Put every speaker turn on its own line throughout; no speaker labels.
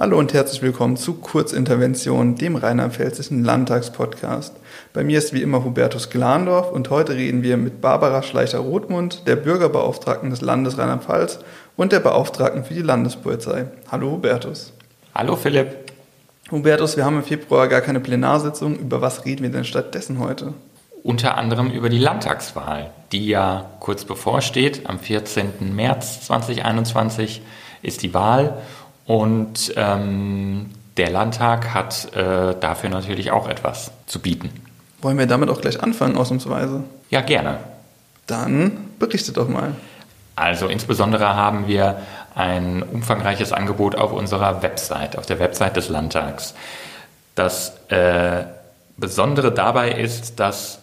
Hallo und herzlich willkommen zu Kurzintervention, dem rheinland-pfälzischen Landtagspodcast. Bei mir ist wie immer Hubertus Glandorf und heute reden wir mit Barbara Schleicher-Rothmund, der Bürgerbeauftragten des Landes Rheinland-Pfalz und der Beauftragten für die Landespolizei. Hallo Hubertus.
Hallo Philipp.
Hubertus, wir haben im Februar gar keine Plenarsitzung. Über was reden wir denn stattdessen heute?
Unter anderem über die Landtagswahl, die ja kurz bevorsteht. Am 14. März 2021 ist die Wahl und ähm, der Landtag hat äh, dafür natürlich auch etwas zu bieten.
Wollen wir damit auch gleich anfangen, ausnahmsweise?
Ja, gerne.
Dann berichtet doch mal.
Also insbesondere haben wir ein umfangreiches Angebot auf unserer Website, auf der Website des Landtags. Das äh, Besondere dabei ist, dass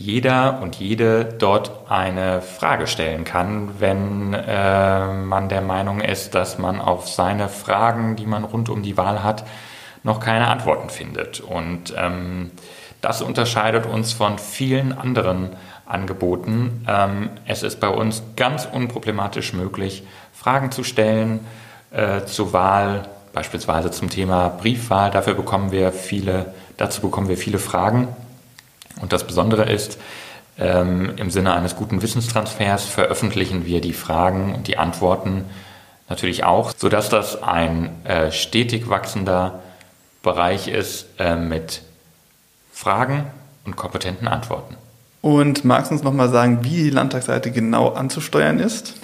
jeder und jede dort eine Frage stellen kann, wenn äh, man der Meinung ist, dass man auf seine Fragen, die man rund um die Wahl hat, noch keine Antworten findet. Und ähm, das unterscheidet uns von vielen anderen Angeboten. Ähm, es ist bei uns ganz unproblematisch möglich, Fragen zu stellen äh, zur Wahl, beispielsweise zum Thema Briefwahl. Dafür bekommen wir viele, dazu bekommen wir viele Fragen. Und das Besondere ist, ähm, im Sinne eines guten Wissenstransfers veröffentlichen wir die Fragen und die Antworten natürlich auch, sodass das ein äh, stetig wachsender Bereich ist äh, mit Fragen und kompetenten Antworten.
Und magst du uns nochmal sagen, wie die Landtagsseite genau anzusteuern ist?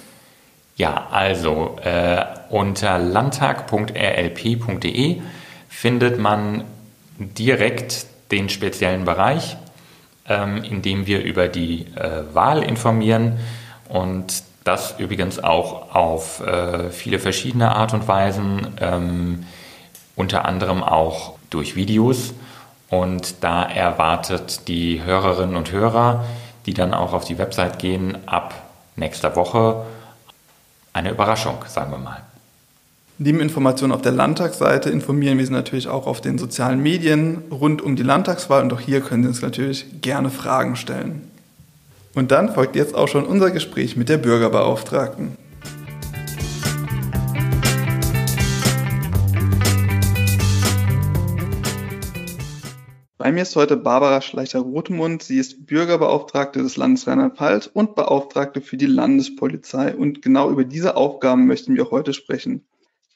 Ja, also äh, unter landtag.rlp.de findet man direkt den speziellen Bereich ähm, indem wir über die äh, Wahl informieren und das übrigens auch auf äh, viele verschiedene Art und Weisen, ähm, unter anderem auch durch Videos. Und da erwartet die Hörerinnen und Hörer, die dann auch auf die Website gehen, ab nächster Woche eine Überraschung, sagen wir mal.
Neben Informationen auf der Landtagsseite informieren wir Sie natürlich auch auf den sozialen Medien rund um die Landtagswahl und auch hier können Sie uns natürlich gerne Fragen stellen. Und dann folgt jetzt auch schon unser Gespräch mit der Bürgerbeauftragten. Bei mir ist heute Barbara Schleicher-Rothmund. Sie ist Bürgerbeauftragte des Landes Rheinland-Pfalz und Beauftragte für die Landespolizei. Und genau über diese Aufgaben möchten wir heute sprechen.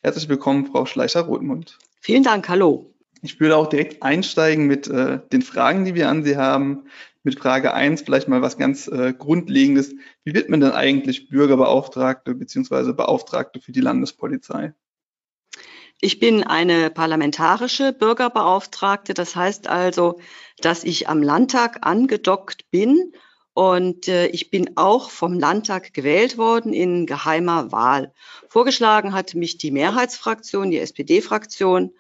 Herzlich willkommen, Frau Schleicher-Rothmund.
Vielen Dank, hallo.
Ich würde auch direkt einsteigen mit äh, den Fragen, die wir an Sie haben. Mit Frage 1 vielleicht mal was ganz äh, Grundlegendes. Wie wird man denn eigentlich Bürgerbeauftragte bzw. Beauftragte für die Landespolizei?
Ich bin eine parlamentarische Bürgerbeauftragte. Das heißt also, dass ich am Landtag angedockt bin und äh, ich bin auch vom Landtag gewählt worden in geheimer Wahl. Vorgeschlagen hat mich die Mehrheitsfraktion, die SPD-Fraktion.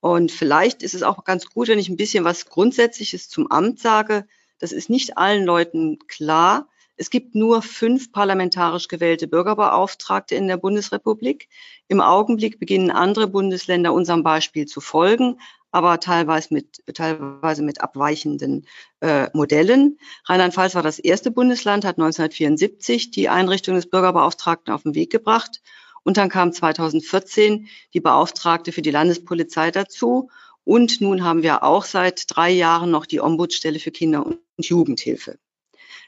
Und vielleicht ist es auch ganz gut, wenn ich ein bisschen was Grundsätzliches zum Amt sage. Das ist nicht allen Leuten klar. Es gibt nur fünf parlamentarisch gewählte Bürgerbeauftragte in der Bundesrepublik. Im Augenblick beginnen andere Bundesländer unserem Beispiel zu folgen aber teilweise mit, teilweise mit abweichenden äh, Modellen. Rheinland-Pfalz war das erste Bundesland, hat 1974 die Einrichtung des Bürgerbeauftragten auf den Weg gebracht. Und dann kam 2014 die Beauftragte für die Landespolizei dazu. Und nun haben wir auch seit drei Jahren noch die Ombudsstelle für Kinder- und Jugendhilfe.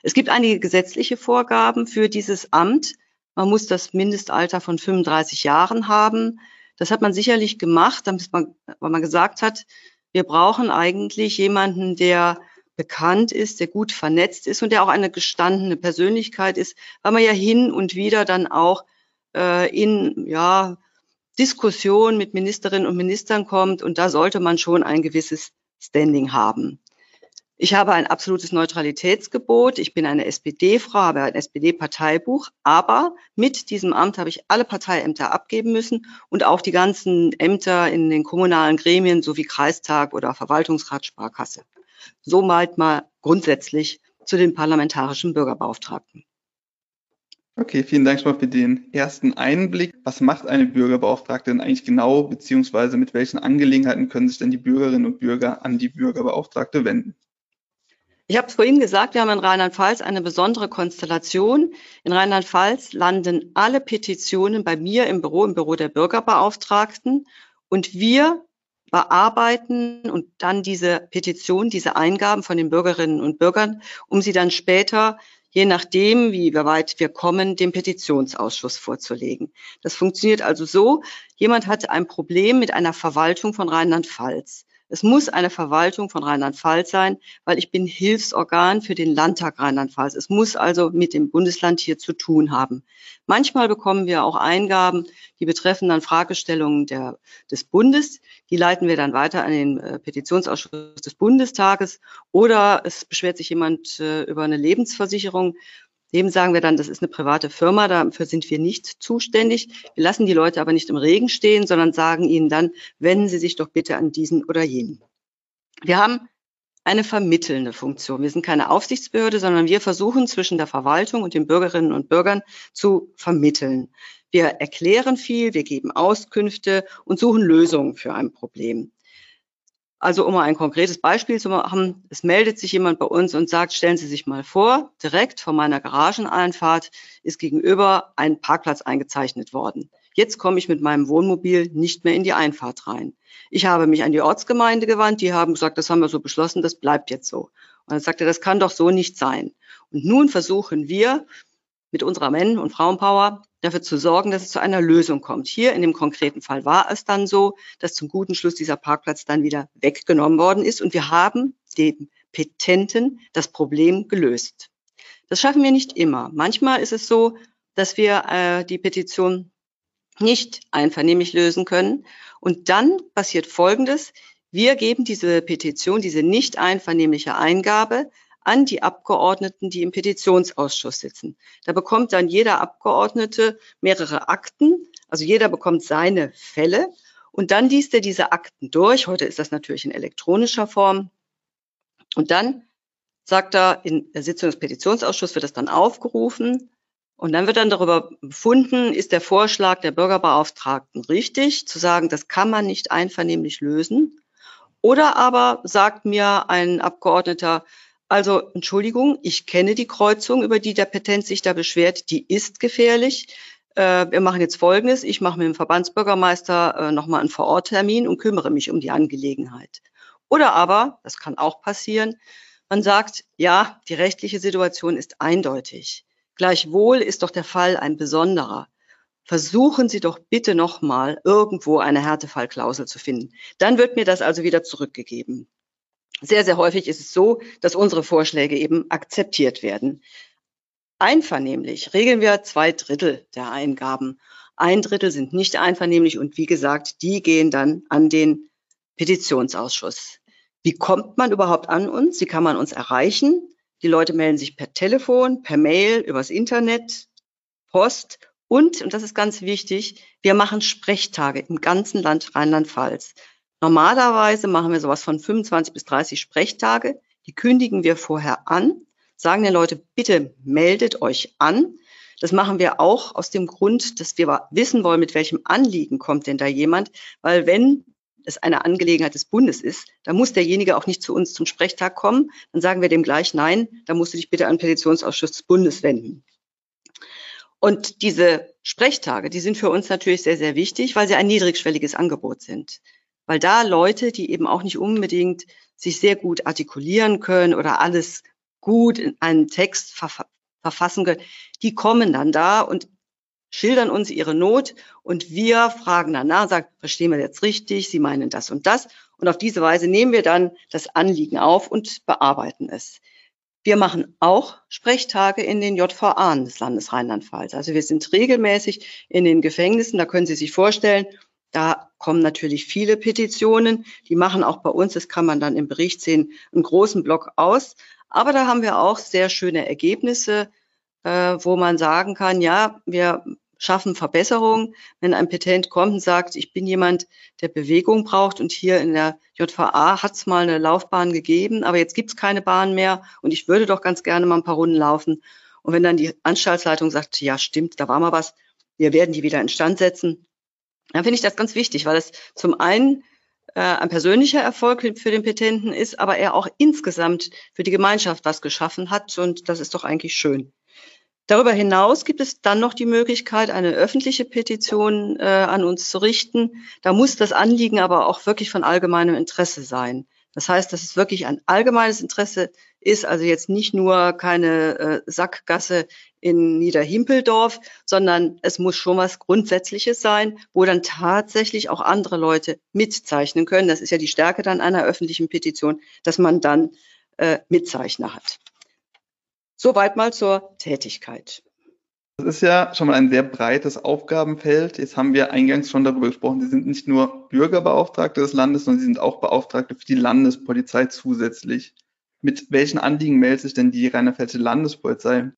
Es gibt einige gesetzliche Vorgaben für dieses Amt. Man muss das Mindestalter von 35 Jahren haben. Das hat man sicherlich gemacht, damit man, weil man gesagt hat, wir brauchen eigentlich jemanden, der bekannt ist, der gut vernetzt ist und der auch eine gestandene Persönlichkeit ist, weil man ja hin und wieder dann auch äh, in ja, Diskussion mit Ministerinnen und Ministern kommt und da sollte man schon ein gewisses Standing haben. Ich habe ein absolutes Neutralitätsgebot. Ich bin eine SPD-Frau, habe ein SPD-Parteibuch. Aber mit diesem Amt habe ich alle Parteiämter abgeben müssen und auch die ganzen Ämter in den kommunalen Gremien sowie Kreistag oder Verwaltungsrat Sparkasse. So malt mal grundsätzlich zu den parlamentarischen Bürgerbeauftragten.
Okay, vielen Dank schon mal für den ersten Einblick. Was macht eine Bürgerbeauftragte denn eigentlich genau, beziehungsweise mit welchen Angelegenheiten können sich denn die Bürgerinnen und Bürger an die Bürgerbeauftragte wenden?
Ich habe es vorhin gesagt, wir haben in Rheinland-Pfalz eine besondere Konstellation. In Rheinland-Pfalz landen alle Petitionen bei mir im Büro, im Büro der Bürgerbeauftragten. Und wir bearbeiten und dann diese Petition, diese Eingaben von den Bürgerinnen und Bürgern, um sie dann später, je nachdem, wie weit wir kommen, dem Petitionsausschuss vorzulegen. Das funktioniert also so, jemand hat ein Problem mit einer Verwaltung von Rheinland-Pfalz. Es muss eine Verwaltung von Rheinland-Pfalz sein, weil ich bin Hilfsorgan für den Landtag Rheinland-Pfalz. Es muss also mit dem Bundesland hier zu tun haben. Manchmal bekommen wir auch Eingaben, die betreffen dann Fragestellungen der, des Bundes. Die leiten wir dann weiter an den äh, Petitionsausschuss des Bundestages. Oder es beschwert sich jemand äh, über eine Lebensversicherung dem sagen wir dann, das ist eine private Firma, dafür sind wir nicht zuständig. Wir lassen die Leute aber nicht im Regen stehen, sondern sagen ihnen dann, wenden Sie sich doch bitte an diesen oder jenen. Wir haben eine vermittelnde Funktion. Wir sind keine Aufsichtsbehörde, sondern wir versuchen zwischen der Verwaltung und den Bürgerinnen und Bürgern zu vermitteln. Wir erklären viel, wir geben Auskünfte und suchen Lösungen für ein Problem. Also um mal ein konkretes Beispiel zu machen, es meldet sich jemand bei uns und sagt, stellen Sie sich mal vor, direkt vor meiner Garageneinfahrt ist gegenüber ein Parkplatz eingezeichnet worden. Jetzt komme ich mit meinem Wohnmobil nicht mehr in die Einfahrt rein. Ich habe mich an die Ortsgemeinde gewandt, die haben gesagt, das haben wir so beschlossen, das bleibt jetzt so. Und dann sagt er, das kann doch so nicht sein. Und nun versuchen wir mit unserer Männer- und Frauenpower dafür zu sorgen, dass es zu einer Lösung kommt. Hier in dem konkreten Fall war es dann so, dass zum guten Schluss dieser Parkplatz dann wieder weggenommen worden ist und wir haben dem Petenten das Problem gelöst. Das schaffen wir nicht immer. Manchmal ist es so, dass wir äh, die Petition nicht einvernehmlich lösen können. Und dann passiert Folgendes. Wir geben diese Petition, diese nicht einvernehmliche Eingabe an die Abgeordneten, die im Petitionsausschuss sitzen. Da bekommt dann jeder Abgeordnete mehrere Akten, also jeder bekommt seine Fälle und dann liest er diese Akten durch. Heute ist das natürlich in elektronischer Form. Und dann sagt er, in der Sitzung des Petitionsausschusses wird das dann aufgerufen und dann wird dann darüber befunden, ist der Vorschlag der Bürgerbeauftragten richtig, zu sagen, das kann man nicht einvernehmlich lösen. Oder aber sagt mir ein Abgeordneter, also Entschuldigung, ich kenne die Kreuzung, über die der Petent sich da beschwert, die ist gefährlich. Äh, wir machen jetzt Folgendes, ich mache mit dem Verbandsbürgermeister äh, nochmal einen Vororttermin und kümmere mich um die Angelegenheit. Oder aber, das kann auch passieren, man sagt, ja, die rechtliche Situation ist eindeutig. Gleichwohl ist doch der Fall ein besonderer. Versuchen Sie doch bitte nochmal irgendwo eine Härtefallklausel zu finden. Dann wird mir das also wieder zurückgegeben. Sehr, sehr häufig ist es so, dass unsere Vorschläge eben akzeptiert werden. Einvernehmlich regeln wir zwei Drittel der Eingaben. Ein Drittel sind nicht einvernehmlich und wie gesagt, die gehen dann an den Petitionsausschuss. Wie kommt man überhaupt an uns? Wie kann man uns erreichen? Die Leute melden sich per Telefon, per Mail, übers Internet, Post und, und das ist ganz wichtig, wir machen Sprechtage im ganzen Land Rheinland-Pfalz. Normalerweise machen wir sowas von 25 bis 30 Sprechtage. Die kündigen wir vorher an, sagen den Leute, bitte meldet euch an. Das machen wir auch aus dem Grund, dass wir wissen wollen, mit welchem Anliegen kommt denn da jemand. Weil wenn es eine Angelegenheit des Bundes ist, dann muss derjenige auch nicht zu uns zum Sprechtag kommen. Dann sagen wir dem gleich, nein, da musst du dich bitte an den Petitionsausschuss des Bundes wenden. Und diese Sprechtage, die sind für uns natürlich sehr, sehr wichtig, weil sie ein niedrigschwelliges Angebot sind weil da Leute, die eben auch nicht unbedingt sich sehr gut artikulieren können oder alles gut in einen Text ver verfassen können, die kommen dann da und schildern uns ihre Not und wir fragen danach, sagen, verstehen wir jetzt richtig, Sie meinen das und das. Und auf diese Weise nehmen wir dann das Anliegen auf und bearbeiten es. Wir machen auch Sprechtage in den JVA des Landes Rheinland-Pfalz. Also wir sind regelmäßig in den Gefängnissen. Da können Sie sich vorstellen, da kommen natürlich viele Petitionen. Die machen auch bei uns, das kann man dann im Bericht sehen, einen großen Block aus. Aber da haben wir auch sehr schöne Ergebnisse, äh, wo man sagen kann, ja, wir schaffen Verbesserungen. Wenn ein Petent kommt und sagt, ich bin jemand, der Bewegung braucht und hier in der JVA hat es mal eine Laufbahn gegeben, aber jetzt gibt es keine Bahn mehr und ich würde doch ganz gerne mal ein paar Runden laufen. Und wenn dann die Anstaltsleitung sagt, ja, stimmt, da war mal was, wir werden die wieder instand setzen, dann finde ich das ganz wichtig, weil es zum einen äh, ein persönlicher Erfolg für den Petenten ist, aber er auch insgesamt für die Gemeinschaft was geschaffen hat und das ist doch eigentlich schön. Darüber hinaus gibt es dann noch die Möglichkeit, eine öffentliche Petition äh, an uns zu richten. Da muss das Anliegen aber auch wirklich von allgemeinem Interesse sein. Das heißt, dass es wirklich ein allgemeines Interesse ist, also jetzt nicht nur keine äh, Sackgasse in Niederhimpeldorf, sondern es muss schon was Grundsätzliches sein, wo dann tatsächlich auch andere Leute mitzeichnen können. Das ist ja die Stärke dann einer öffentlichen Petition, dass man dann äh, Mitzeichner hat. Soweit mal zur Tätigkeit.
Das ist ja schon mal ein sehr breites Aufgabenfeld. Jetzt haben wir eingangs schon darüber gesprochen, Sie sind nicht nur Bürgerbeauftragte des Landes, sondern Sie sind auch Beauftragte für die Landespolizei zusätzlich. Mit welchen Anliegen meldet sich denn die Rheinland-Pfälzische Landespolizei?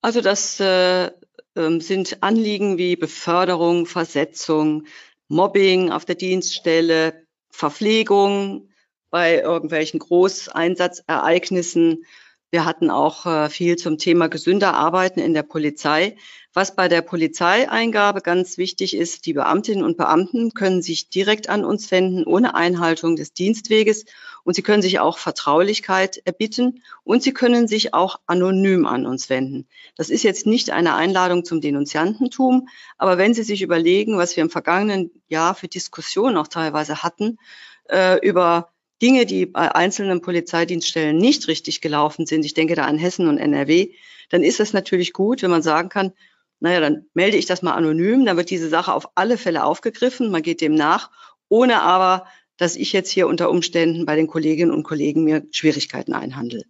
Also das äh, ähm, sind Anliegen wie Beförderung, Versetzung, Mobbing auf der Dienststelle, Verpflegung bei irgendwelchen Großeinsatzereignissen, wir hatten auch äh, viel zum Thema gesünder Arbeiten in der Polizei. Was bei der Polizeieingabe ganz wichtig ist, die Beamtinnen und Beamten können sich direkt an uns wenden, ohne Einhaltung des Dienstweges. Und sie können sich auch Vertraulichkeit erbitten und sie können sich auch anonym an uns wenden. Das ist jetzt nicht eine Einladung zum Denunziantentum, aber wenn Sie sich überlegen, was wir im vergangenen Jahr für Diskussionen auch teilweise hatten, äh, über Dinge, die bei einzelnen Polizeidienststellen nicht richtig gelaufen sind, ich denke da an Hessen und NRW, dann ist es natürlich gut, wenn man sagen kann, naja, dann melde ich das mal anonym, dann wird diese Sache auf alle Fälle aufgegriffen, man geht dem nach, ohne aber, dass ich jetzt hier unter Umständen bei den Kolleginnen und Kollegen mir Schwierigkeiten einhandle.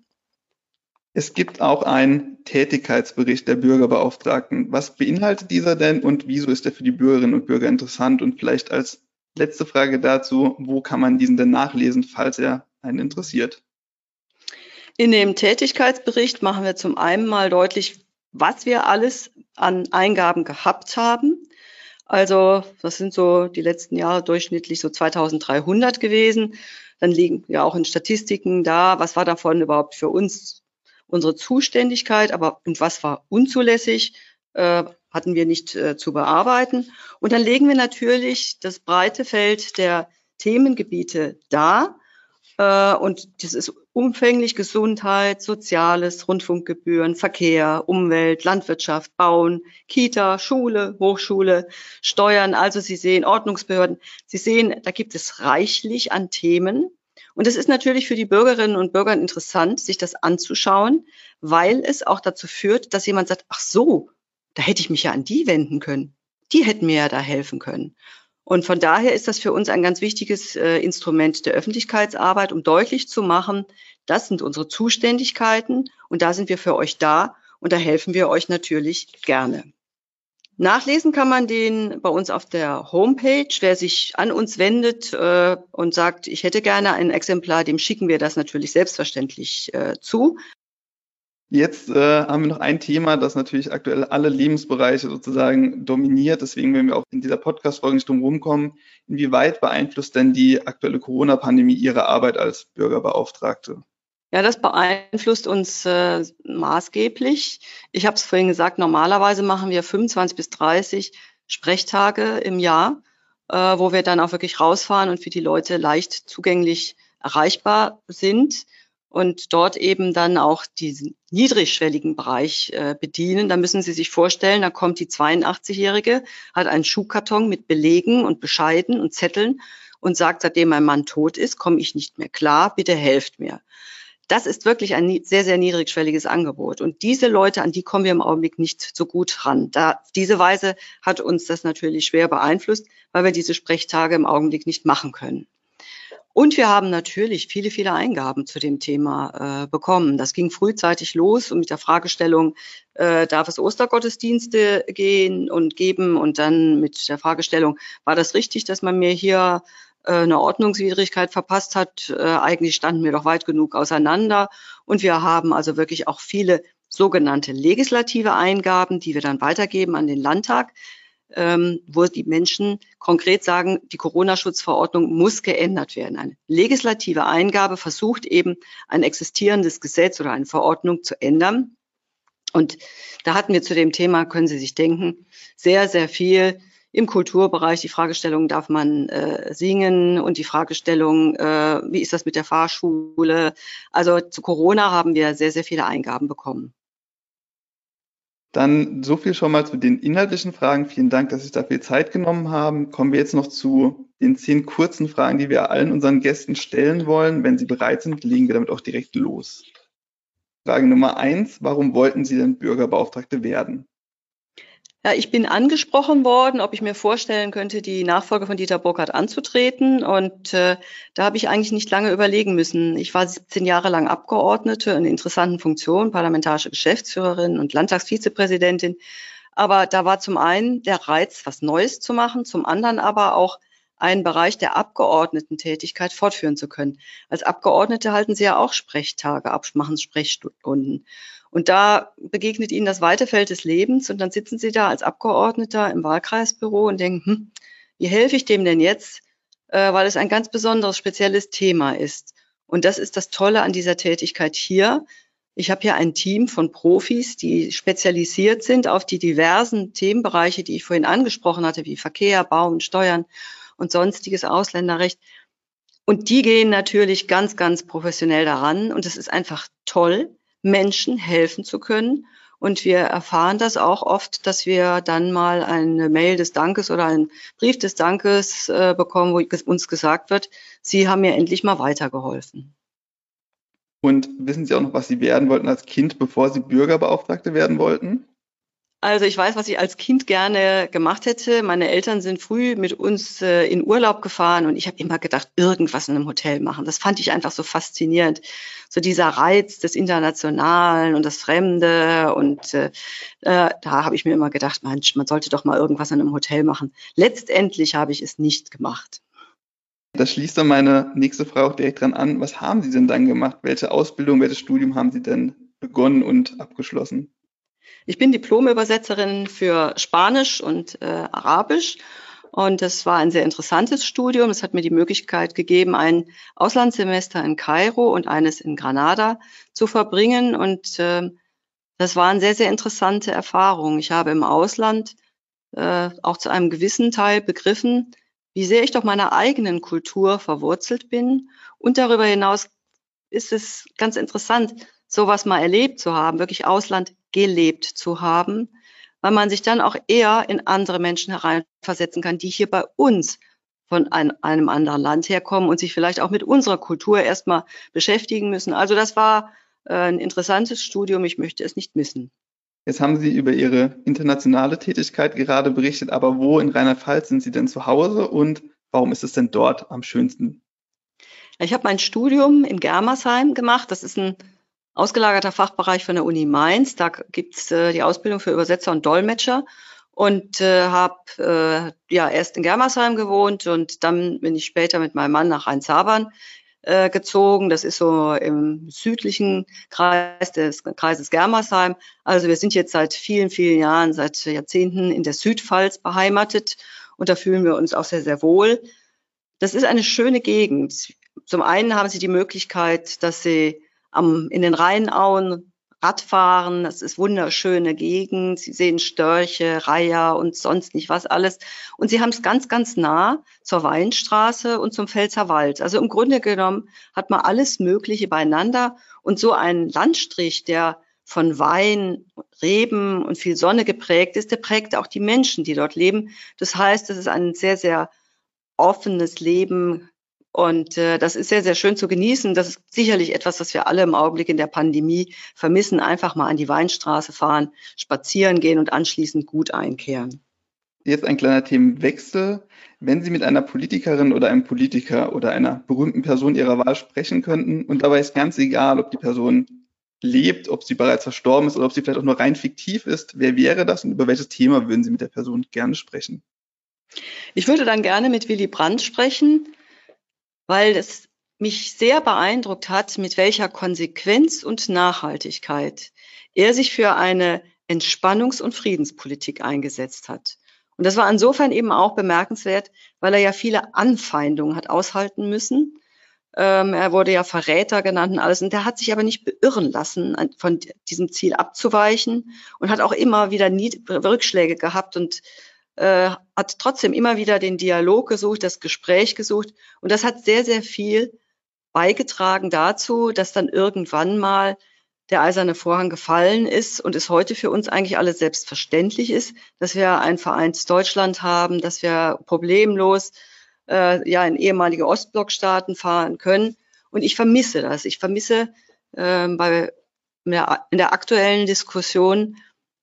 Es gibt auch einen Tätigkeitsbericht der Bürgerbeauftragten. Was beinhaltet dieser denn und wieso ist er für die Bürgerinnen und Bürger interessant und vielleicht als letzte Frage dazu, wo kann man diesen denn nachlesen, falls er einen interessiert?
In dem Tätigkeitsbericht machen wir zum einen mal deutlich, was wir alles an Eingaben gehabt haben. Also das sind so die letzten Jahre durchschnittlich so 2300 gewesen. Dann liegen ja auch in Statistiken da, was war davon überhaupt für uns unsere Zuständigkeit, aber und was war unzulässig, äh, hatten wir nicht äh, zu bearbeiten. Und dann legen wir natürlich das breite Feld der Themengebiete dar. Äh, und das ist umfänglich Gesundheit, Soziales, Rundfunkgebühren, Verkehr, Umwelt, Landwirtschaft, Bauen, Kita, Schule, Hochschule, Steuern. Also Sie sehen Ordnungsbehörden. Sie sehen, da gibt es reichlich an Themen. Und es ist natürlich für die Bürgerinnen und Bürger interessant, sich das anzuschauen, weil es auch dazu führt, dass jemand sagt, ach so, da hätte ich mich ja an die wenden können. Die hätten mir ja da helfen können. Und von daher ist das für uns ein ganz wichtiges äh, Instrument der Öffentlichkeitsarbeit, um deutlich zu machen, das sind unsere Zuständigkeiten und da sind wir für euch da und da helfen wir euch natürlich gerne. Nachlesen kann man den bei uns auf der Homepage. Wer sich an uns wendet äh, und sagt, ich hätte gerne ein Exemplar, dem schicken wir das natürlich selbstverständlich äh, zu.
Jetzt äh, haben wir noch ein Thema, das natürlich aktuell alle Lebensbereiche sozusagen dominiert. Deswegen werden wir auch in dieser Podcast-Folge nicht drum rumkommen. Inwieweit beeinflusst denn die aktuelle Corona-Pandemie Ihre Arbeit als Bürgerbeauftragte?
Ja, das beeinflusst uns äh, maßgeblich. Ich habe es vorhin gesagt, normalerweise machen wir 25 bis 30 Sprechtage im Jahr, äh, wo wir dann auch wirklich rausfahren und für die Leute leicht zugänglich erreichbar sind und dort eben dann auch diesen niedrigschwelligen Bereich äh, bedienen. Da müssen Sie sich vorstellen, da kommt die 82-Jährige, hat einen Schuhkarton mit Belegen und Bescheiden und Zetteln und sagt, seitdem mein Mann tot ist, komme ich nicht mehr klar, bitte helft mir. Das ist wirklich ein sehr, sehr niedrigschwelliges Angebot. Und diese Leute, an die kommen wir im Augenblick nicht so gut ran. Da, diese Weise hat uns das natürlich schwer beeinflusst, weil wir diese Sprechtage im Augenblick nicht machen können. Und wir haben natürlich viele, viele Eingaben zu dem Thema äh, bekommen. Das ging frühzeitig los und mit der Fragestellung, äh, darf es Ostergottesdienste gehen und geben? Und dann mit der Fragestellung, war das richtig, dass man mir hier eine Ordnungswidrigkeit verpasst hat? Äh, eigentlich standen wir doch weit genug auseinander. Und wir haben also wirklich auch viele sogenannte legislative Eingaben, die wir dann weitergeben an den Landtag ähm, wo die Menschen konkret sagen, die Corona-Schutzverordnung muss geändert werden. Eine legislative Eingabe versucht eben ein existierendes Gesetz oder eine Verordnung zu ändern. Und da hatten wir zu dem Thema, können Sie sich denken, sehr, sehr viel im Kulturbereich. Die Fragestellung, darf man äh, singen und die Fragestellung, äh, wie ist das mit der Fahrschule? Also zu Corona haben wir sehr, sehr viele Eingaben bekommen.
Dann so viel schon mal zu den inhaltlichen Fragen. Vielen Dank, dass Sie sich dafür Zeit genommen haben. Kommen wir jetzt noch zu den zehn kurzen Fragen, die wir allen unseren Gästen stellen wollen. Wenn Sie bereit sind, legen wir damit auch direkt los. Frage Nummer eins. Warum wollten Sie denn Bürgerbeauftragte werden?
Ja, ich bin angesprochen worden, ob ich mir vorstellen könnte, die Nachfolge von Dieter Burkhardt anzutreten. Und äh, da habe ich eigentlich nicht lange überlegen müssen. Ich war 17 Jahre lang Abgeordnete in interessanten Funktionen, parlamentarische Geschäftsführerin und Landtagsvizepräsidentin. Aber da war zum einen der Reiz, was Neues zu machen, zum anderen aber auch einen Bereich der Abgeordnetentätigkeit fortführen zu können. Als Abgeordnete halten Sie ja auch Sprechtage ab, machen Sprechstunden. Und da begegnet Ihnen das weite Feld des Lebens und dann sitzen Sie da als Abgeordneter im Wahlkreisbüro und denken, hm, wie helfe ich dem denn jetzt? Äh, weil es ein ganz besonderes, spezielles Thema ist. Und das ist das Tolle an dieser Tätigkeit hier. Ich habe hier ein Team von Profis, die spezialisiert sind auf die diversen Themenbereiche, die ich vorhin angesprochen hatte, wie Verkehr, Bauen, Steuern und sonstiges Ausländerrecht. Und die gehen natürlich ganz, ganz professionell daran. Und es ist einfach toll, Menschen helfen zu können. Und wir erfahren das auch oft, dass wir dann mal eine Mail des Dankes oder einen Brief des Dankes äh, bekommen, wo uns gesagt wird, Sie haben mir endlich mal weitergeholfen.
Und wissen Sie auch noch, was Sie werden wollten als Kind, bevor Sie Bürgerbeauftragte werden wollten?
Also ich weiß, was ich als Kind gerne gemacht hätte. Meine Eltern sind früh mit uns äh, in Urlaub gefahren und ich habe immer gedacht, irgendwas in einem Hotel machen. Das fand ich einfach so faszinierend. So dieser Reiz des Internationalen und das Fremde. Und äh, äh da habe ich mir immer gedacht, Mensch, man sollte doch mal irgendwas in einem Hotel machen. Letztendlich habe ich es nicht gemacht.
Das schließt dann meine nächste Frage auch direkt dran an. Was haben Sie denn dann gemacht? Welche Ausbildung, welches Studium haben Sie denn begonnen und abgeschlossen?
Ich bin Diplomübersetzerin für Spanisch und äh, Arabisch. Und das war ein sehr interessantes Studium. Es hat mir die Möglichkeit gegeben, ein Auslandssemester in Kairo und eines in Granada zu verbringen. Und äh, das waren sehr, sehr interessante Erfahrungen. Ich habe im Ausland äh, auch zu einem gewissen Teil begriffen, wie sehr ich doch meiner eigenen Kultur verwurzelt bin. Und darüber hinaus ist es ganz interessant, sowas mal erlebt zu haben, wirklich Ausland gelebt zu haben, weil man sich dann auch eher in andere Menschen hereinversetzen kann, die hier bei uns von ein, einem anderen Land herkommen und sich vielleicht auch mit unserer Kultur erstmal beschäftigen müssen. Also das war äh, ein interessantes Studium. Ich möchte es nicht missen.
Jetzt haben Sie über Ihre internationale Tätigkeit gerade berichtet, aber wo in Rheinland-Pfalz sind Sie denn zu Hause und warum ist es denn dort am schönsten?
Ich habe mein Studium in Germersheim gemacht. Das ist ein ausgelagerter Fachbereich von der Uni Mainz. Da gibt's äh, die Ausbildung für Übersetzer und Dolmetscher und äh, habe äh, ja erst in Germersheim gewohnt und dann bin ich später mit meinem Mann nach Rheinzabern äh, gezogen. Das ist so im südlichen Kreis des Kreises Germersheim. Also wir sind jetzt seit vielen, vielen Jahren, seit Jahrzehnten in der Südpfalz beheimatet und da fühlen wir uns auch sehr, sehr wohl. Das ist eine schöne Gegend. Zum einen haben Sie die Möglichkeit, dass Sie am, in den Rheinauen Radfahren. Das ist wunderschöne Gegend. Sie sehen Störche, Reiher und sonst nicht was alles. Und sie haben es ganz, ganz nah zur Weinstraße und zum Pfälzer Wald. Also im Grunde genommen hat man alles Mögliche beieinander. Und so ein Landstrich, der von Wein, Reben und viel Sonne geprägt ist, der prägt auch die Menschen, die dort leben. Das heißt, es ist ein sehr, sehr offenes Leben, und äh, das ist sehr, sehr schön zu genießen. Das ist sicherlich etwas, was wir alle im Augenblick in der Pandemie vermissen. Einfach mal an die Weinstraße fahren, spazieren gehen und anschließend gut einkehren.
Jetzt ein kleiner Themenwechsel. Wenn Sie mit einer Politikerin oder einem Politiker oder einer berühmten Person Ihrer Wahl sprechen könnten und dabei ist ganz egal, ob die Person lebt, ob sie bereits verstorben ist oder ob sie vielleicht auch nur rein fiktiv ist, wer wäre das und über welches Thema würden Sie mit der Person gerne sprechen?
Ich würde dann gerne mit Willy Brandt sprechen weil es mich sehr beeindruckt hat, mit welcher Konsequenz und Nachhaltigkeit er sich für eine Entspannungs- und Friedenspolitik eingesetzt hat. Und das war insofern eben auch bemerkenswert, weil er ja viele Anfeindungen hat aushalten müssen. Ähm, er wurde ja Verräter genannt und alles. Und der hat sich aber nicht beirren lassen, von diesem Ziel abzuweichen und hat auch immer wieder nie Rückschläge gehabt und äh, hat trotzdem immer wieder den Dialog gesucht, das Gespräch gesucht. Und das hat sehr, sehr viel beigetragen dazu, dass dann irgendwann mal der eiserne Vorhang gefallen ist und es heute für uns eigentlich alles selbstverständlich ist, dass wir ein vereintes Deutschland haben, dass wir problemlos äh, ja in ehemalige Ostblockstaaten fahren können. Und ich vermisse das. Ich vermisse äh, bei in der, in der aktuellen Diskussion,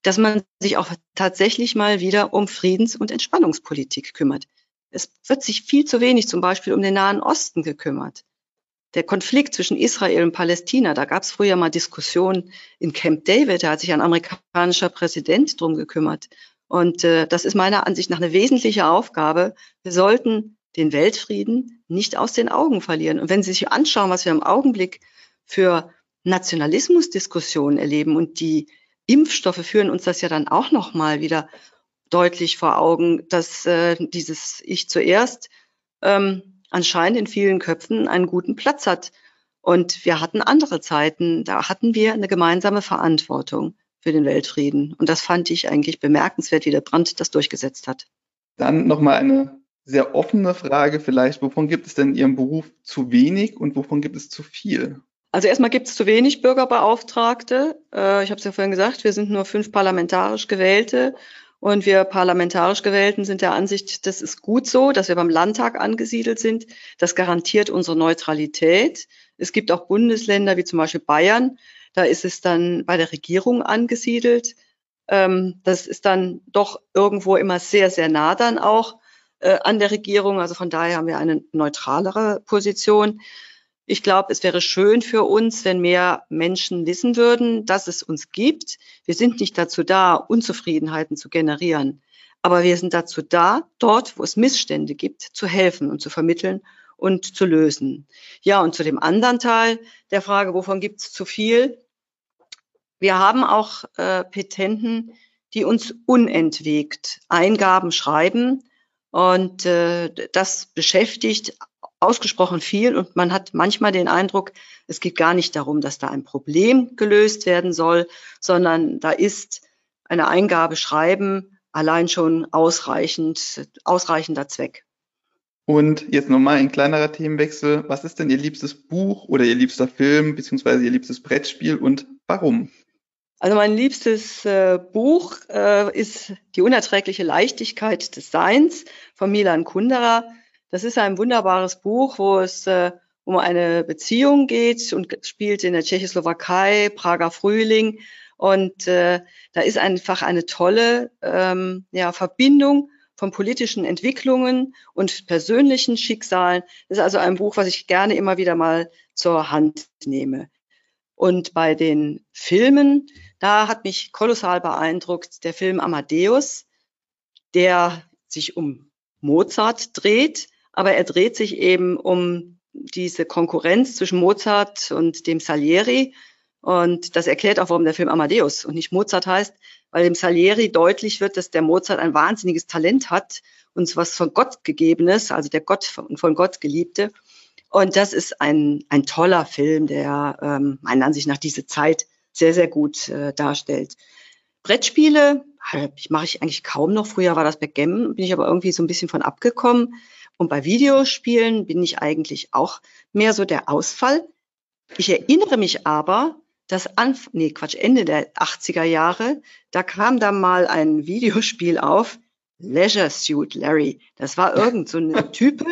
dass man sich auch tatsächlich mal wieder um Friedens- und Entspannungspolitik kümmert. Es wird sich viel zu wenig zum Beispiel um den Nahen Osten gekümmert. Der Konflikt zwischen Israel und Palästina, da gab es früher mal Diskussionen in Camp David, da hat sich ein amerikanischer Präsident drum gekümmert. Und äh, das ist meiner Ansicht nach eine wesentliche Aufgabe. Wir sollten den Weltfrieden nicht aus den Augen verlieren. Und wenn Sie sich anschauen, was wir im Augenblick für Nationalismusdiskussionen erleben und die Impfstoffe führen uns das ja dann auch noch mal wieder deutlich vor Augen, dass äh, dieses Ich zuerst ähm, anscheinend in vielen Köpfen einen guten Platz hat. Und wir hatten andere Zeiten, da hatten wir eine gemeinsame Verantwortung für den Weltfrieden. Und das fand ich eigentlich bemerkenswert, wie der Brand das durchgesetzt hat.
Dann nochmal eine sehr offene Frage vielleicht. Wovon gibt es denn in Ihrem Beruf zu wenig und wovon gibt es zu viel?
Also erstmal gibt es zu wenig Bürgerbeauftragte. Äh, ich habe es ja vorhin gesagt, wir sind nur fünf parlamentarisch Gewählte und wir parlamentarisch Gewählten sind der Ansicht, das ist gut so, dass wir beim Landtag angesiedelt sind. Das garantiert unsere Neutralität. Es gibt auch Bundesländer wie zum Beispiel Bayern, da ist es dann bei der Regierung angesiedelt. Ähm, das ist dann doch irgendwo immer sehr, sehr nah dann auch äh, an der Regierung. Also von daher haben wir eine neutralere Position. Ich glaube, es wäre schön für uns, wenn mehr Menschen wissen würden, dass es uns gibt. Wir sind nicht dazu da, Unzufriedenheiten zu generieren, aber wir sind dazu da, dort, wo es Missstände gibt, zu helfen und zu vermitteln und zu lösen. Ja, und zu dem anderen Teil der Frage, wovon gibt es zu viel? Wir haben auch äh, Petenten, die uns unentwegt Eingaben schreiben. Und äh, das beschäftigt ausgesprochen viel und man hat manchmal den Eindruck, es geht gar nicht darum, dass da ein Problem gelöst werden soll, sondern da ist eine Eingabe schreiben allein schon ausreichend, ausreichender Zweck.
Und jetzt nochmal ein kleinerer Themenwechsel. Was ist denn Ihr liebstes Buch oder Ihr liebster Film beziehungsweise Ihr liebstes Brettspiel und warum?
Also mein liebstes äh, Buch äh, ist Die unerträgliche Leichtigkeit des Seins von Milan Kundera. Das ist ein wunderbares Buch, wo es äh, um eine Beziehung geht und spielt in der Tschechoslowakei, Prager Frühling. Und äh, da ist einfach eine tolle ähm, ja, Verbindung von politischen Entwicklungen und persönlichen Schicksalen. Das ist also ein Buch, was ich gerne immer wieder mal zur Hand nehme. Und bei den Filmen, da hat mich kolossal beeindruckt der Film Amadeus, der sich um Mozart dreht aber er dreht sich eben um diese Konkurrenz zwischen Mozart und dem Salieri. Und das erklärt auch, warum der Film Amadeus und nicht Mozart heißt, weil dem Salieri deutlich wird, dass der Mozart ein wahnsinniges Talent hat und was von Gott gegebenes, also der Gott von Gott geliebte. Und das ist ein, ein toller Film, der ähm, meiner Ansicht nach diese Zeit sehr, sehr gut äh, darstellt. Brettspiele mache ich eigentlich kaum noch. Früher war das Backgammon, bin ich aber irgendwie so ein bisschen von abgekommen. Und bei Videospielen bin ich eigentlich auch mehr so der Ausfall. Ich erinnere mich aber, dass Anf nee, Quatsch, Ende der 80er Jahre, da kam da mal ein Videospiel auf, Leisure Suit Larry. Das war irgend so ein Type,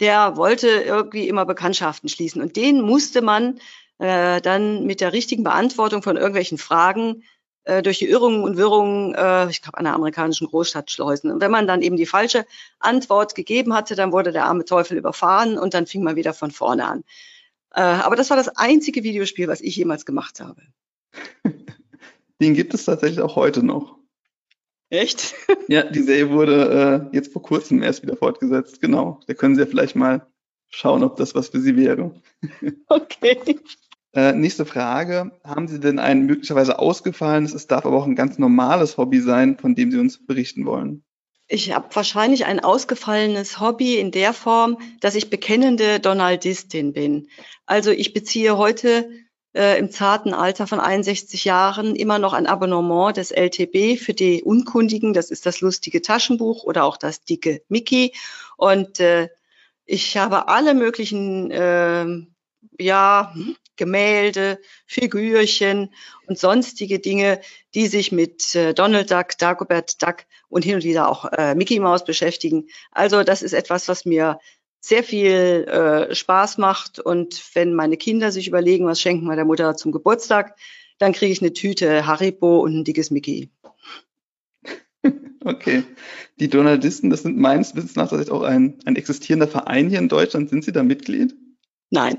der wollte irgendwie immer Bekanntschaften schließen. Und den musste man äh, dann mit der richtigen Beantwortung von irgendwelchen Fragen äh, durch die Irrungen und Wirrungen, äh, ich glaube, einer amerikanischen Großstadt schleusen. Und wenn man dann eben die falsche Antwort gegeben hatte, dann wurde der arme Teufel überfahren und dann fing man wieder von vorne an. Äh, aber das war das einzige Videospiel, was ich jemals gemacht habe.
Den gibt es tatsächlich auch heute noch.
Echt?
ja, die Serie wurde äh, jetzt vor kurzem erst wieder fortgesetzt. Genau. Da können Sie ja vielleicht mal schauen, ob das was für Sie wäre.
okay.
Äh, nächste Frage. Haben Sie denn ein möglicherweise ausgefallenes, es darf aber auch ein ganz normales Hobby sein, von dem Sie uns berichten wollen?
Ich habe wahrscheinlich ein ausgefallenes Hobby in der Form, dass ich bekennende Donaldistin bin. Also ich beziehe heute äh, im zarten Alter von 61 Jahren immer noch ein Abonnement des LTB für die Unkundigen. Das ist das lustige Taschenbuch oder auch das dicke Mickey. Und äh, ich habe alle möglichen äh, ja, Gemälde, Figürchen und sonstige Dinge, die sich mit äh, Donald Duck, Dagobert Duck und hin und wieder auch äh, Mickey Mouse beschäftigen. Also das ist etwas, was mir sehr viel äh, Spaß macht. Und wenn meine Kinder sich überlegen, was schenken wir der Mutter zum Geburtstag, dann kriege ich eine Tüte Haribo und ein dickes Mickey.
Okay. Die Donaldisten, das sind meines Wissens nach tatsächlich auch ein, ein existierender Verein hier in Deutschland. Sind Sie da Mitglied?
Nein.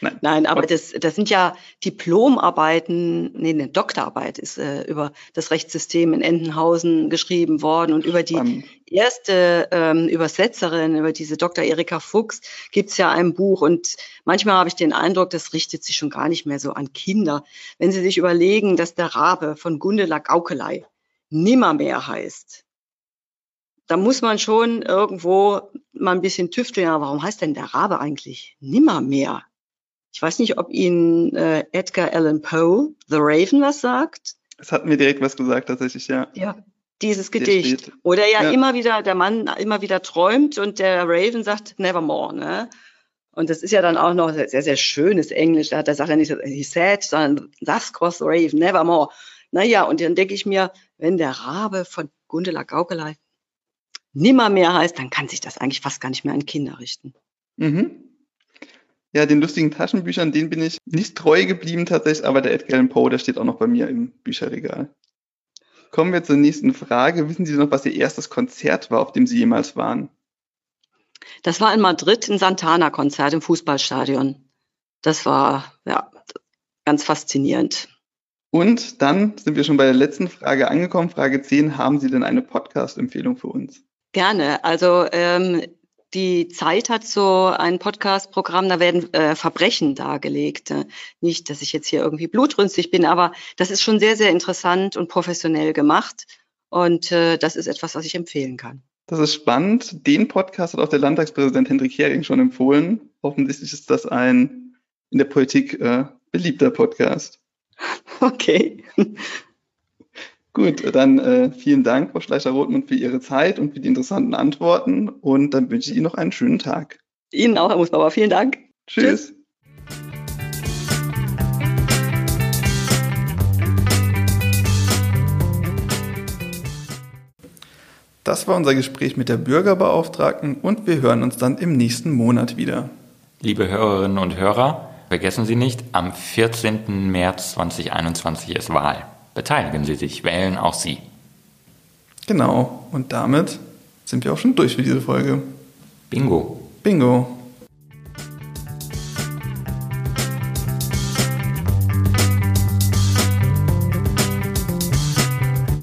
Nein, Nein aber das, das sind ja Diplomarbeiten, nee, eine Doktorarbeit ist äh, über das Rechtssystem in Entenhausen geschrieben worden und über die um. erste ähm, Übersetzerin, über diese Dr. Erika Fuchs, gibt's ja ein Buch und manchmal habe ich den Eindruck, das richtet sich schon gar nicht mehr so an Kinder. Wenn Sie sich überlegen, dass der Rabe von Gundela Gaukelei nimmermehr heißt, da muss man schon irgendwo mal ein bisschen tüfteln. Ja, warum heißt denn der Rabe eigentlich nimmermehr? Ich weiß nicht, ob Ihnen äh, Edgar Allan Poe, The Raven, was sagt.
Es hat mir direkt was gesagt, tatsächlich, ja.
Ja, dieses Gedicht. Oder ja, ja, immer wieder, der Mann immer wieder träumt und der Raven sagt Nevermore, ne? Und das ist ja dann auch noch sehr, sehr schönes Englisch. Da, sagt er nicht, he said, sondern das cross the Raven, nevermore. Naja, und dann denke ich mir, wenn der Rabe von Gundela Gaukelei nimmer mehr heißt, dann kann sich das eigentlich fast gar nicht mehr an Kinder richten.
Mhm. Ja, den lustigen Taschenbüchern, den bin ich nicht treu geblieben tatsächlich, aber der Edgar Allan Poe, der steht auch noch bei mir im Bücherregal. Kommen wir zur nächsten Frage. Wissen Sie noch, was Ihr erstes Konzert war, auf dem Sie jemals waren?
Das war in Madrid ein Santana-Konzert im Fußballstadion. Das war ja ganz faszinierend.
Und dann sind wir schon bei der letzten Frage angekommen. Frage 10. Haben Sie denn eine Podcast-Empfehlung für uns?
Gerne. Also ähm, die Zeit hat so ein Podcast-Programm, da werden äh, Verbrechen dargelegt. Nicht, dass ich jetzt hier irgendwie blutrünstig bin, aber das ist schon sehr, sehr interessant und professionell gemacht. Und äh, das ist etwas, was ich empfehlen kann.
Das ist spannend. Den Podcast hat auch der Landtagspräsident Hendrik Hering schon empfohlen. Offensichtlich ist das ein in der Politik äh, beliebter Podcast.
Okay.
Gut, dann äh, vielen Dank, Frau Schleicher-Rothmund, für Ihre Zeit und für die interessanten Antworten. Und dann wünsche ich Ihnen noch einen schönen Tag.
Ihnen auch, Herr Musbauer. Vielen Dank.
Tschüss. Tschüss. Das war unser Gespräch mit der Bürgerbeauftragten und wir hören uns dann im nächsten Monat wieder.
Liebe Hörerinnen und Hörer, vergessen Sie nicht, am 14. März 2021 ist Wahl. Beteiligen Sie sich, wählen auch Sie.
Genau, und damit sind wir auch schon durch für diese Folge.
Bingo.
Bingo.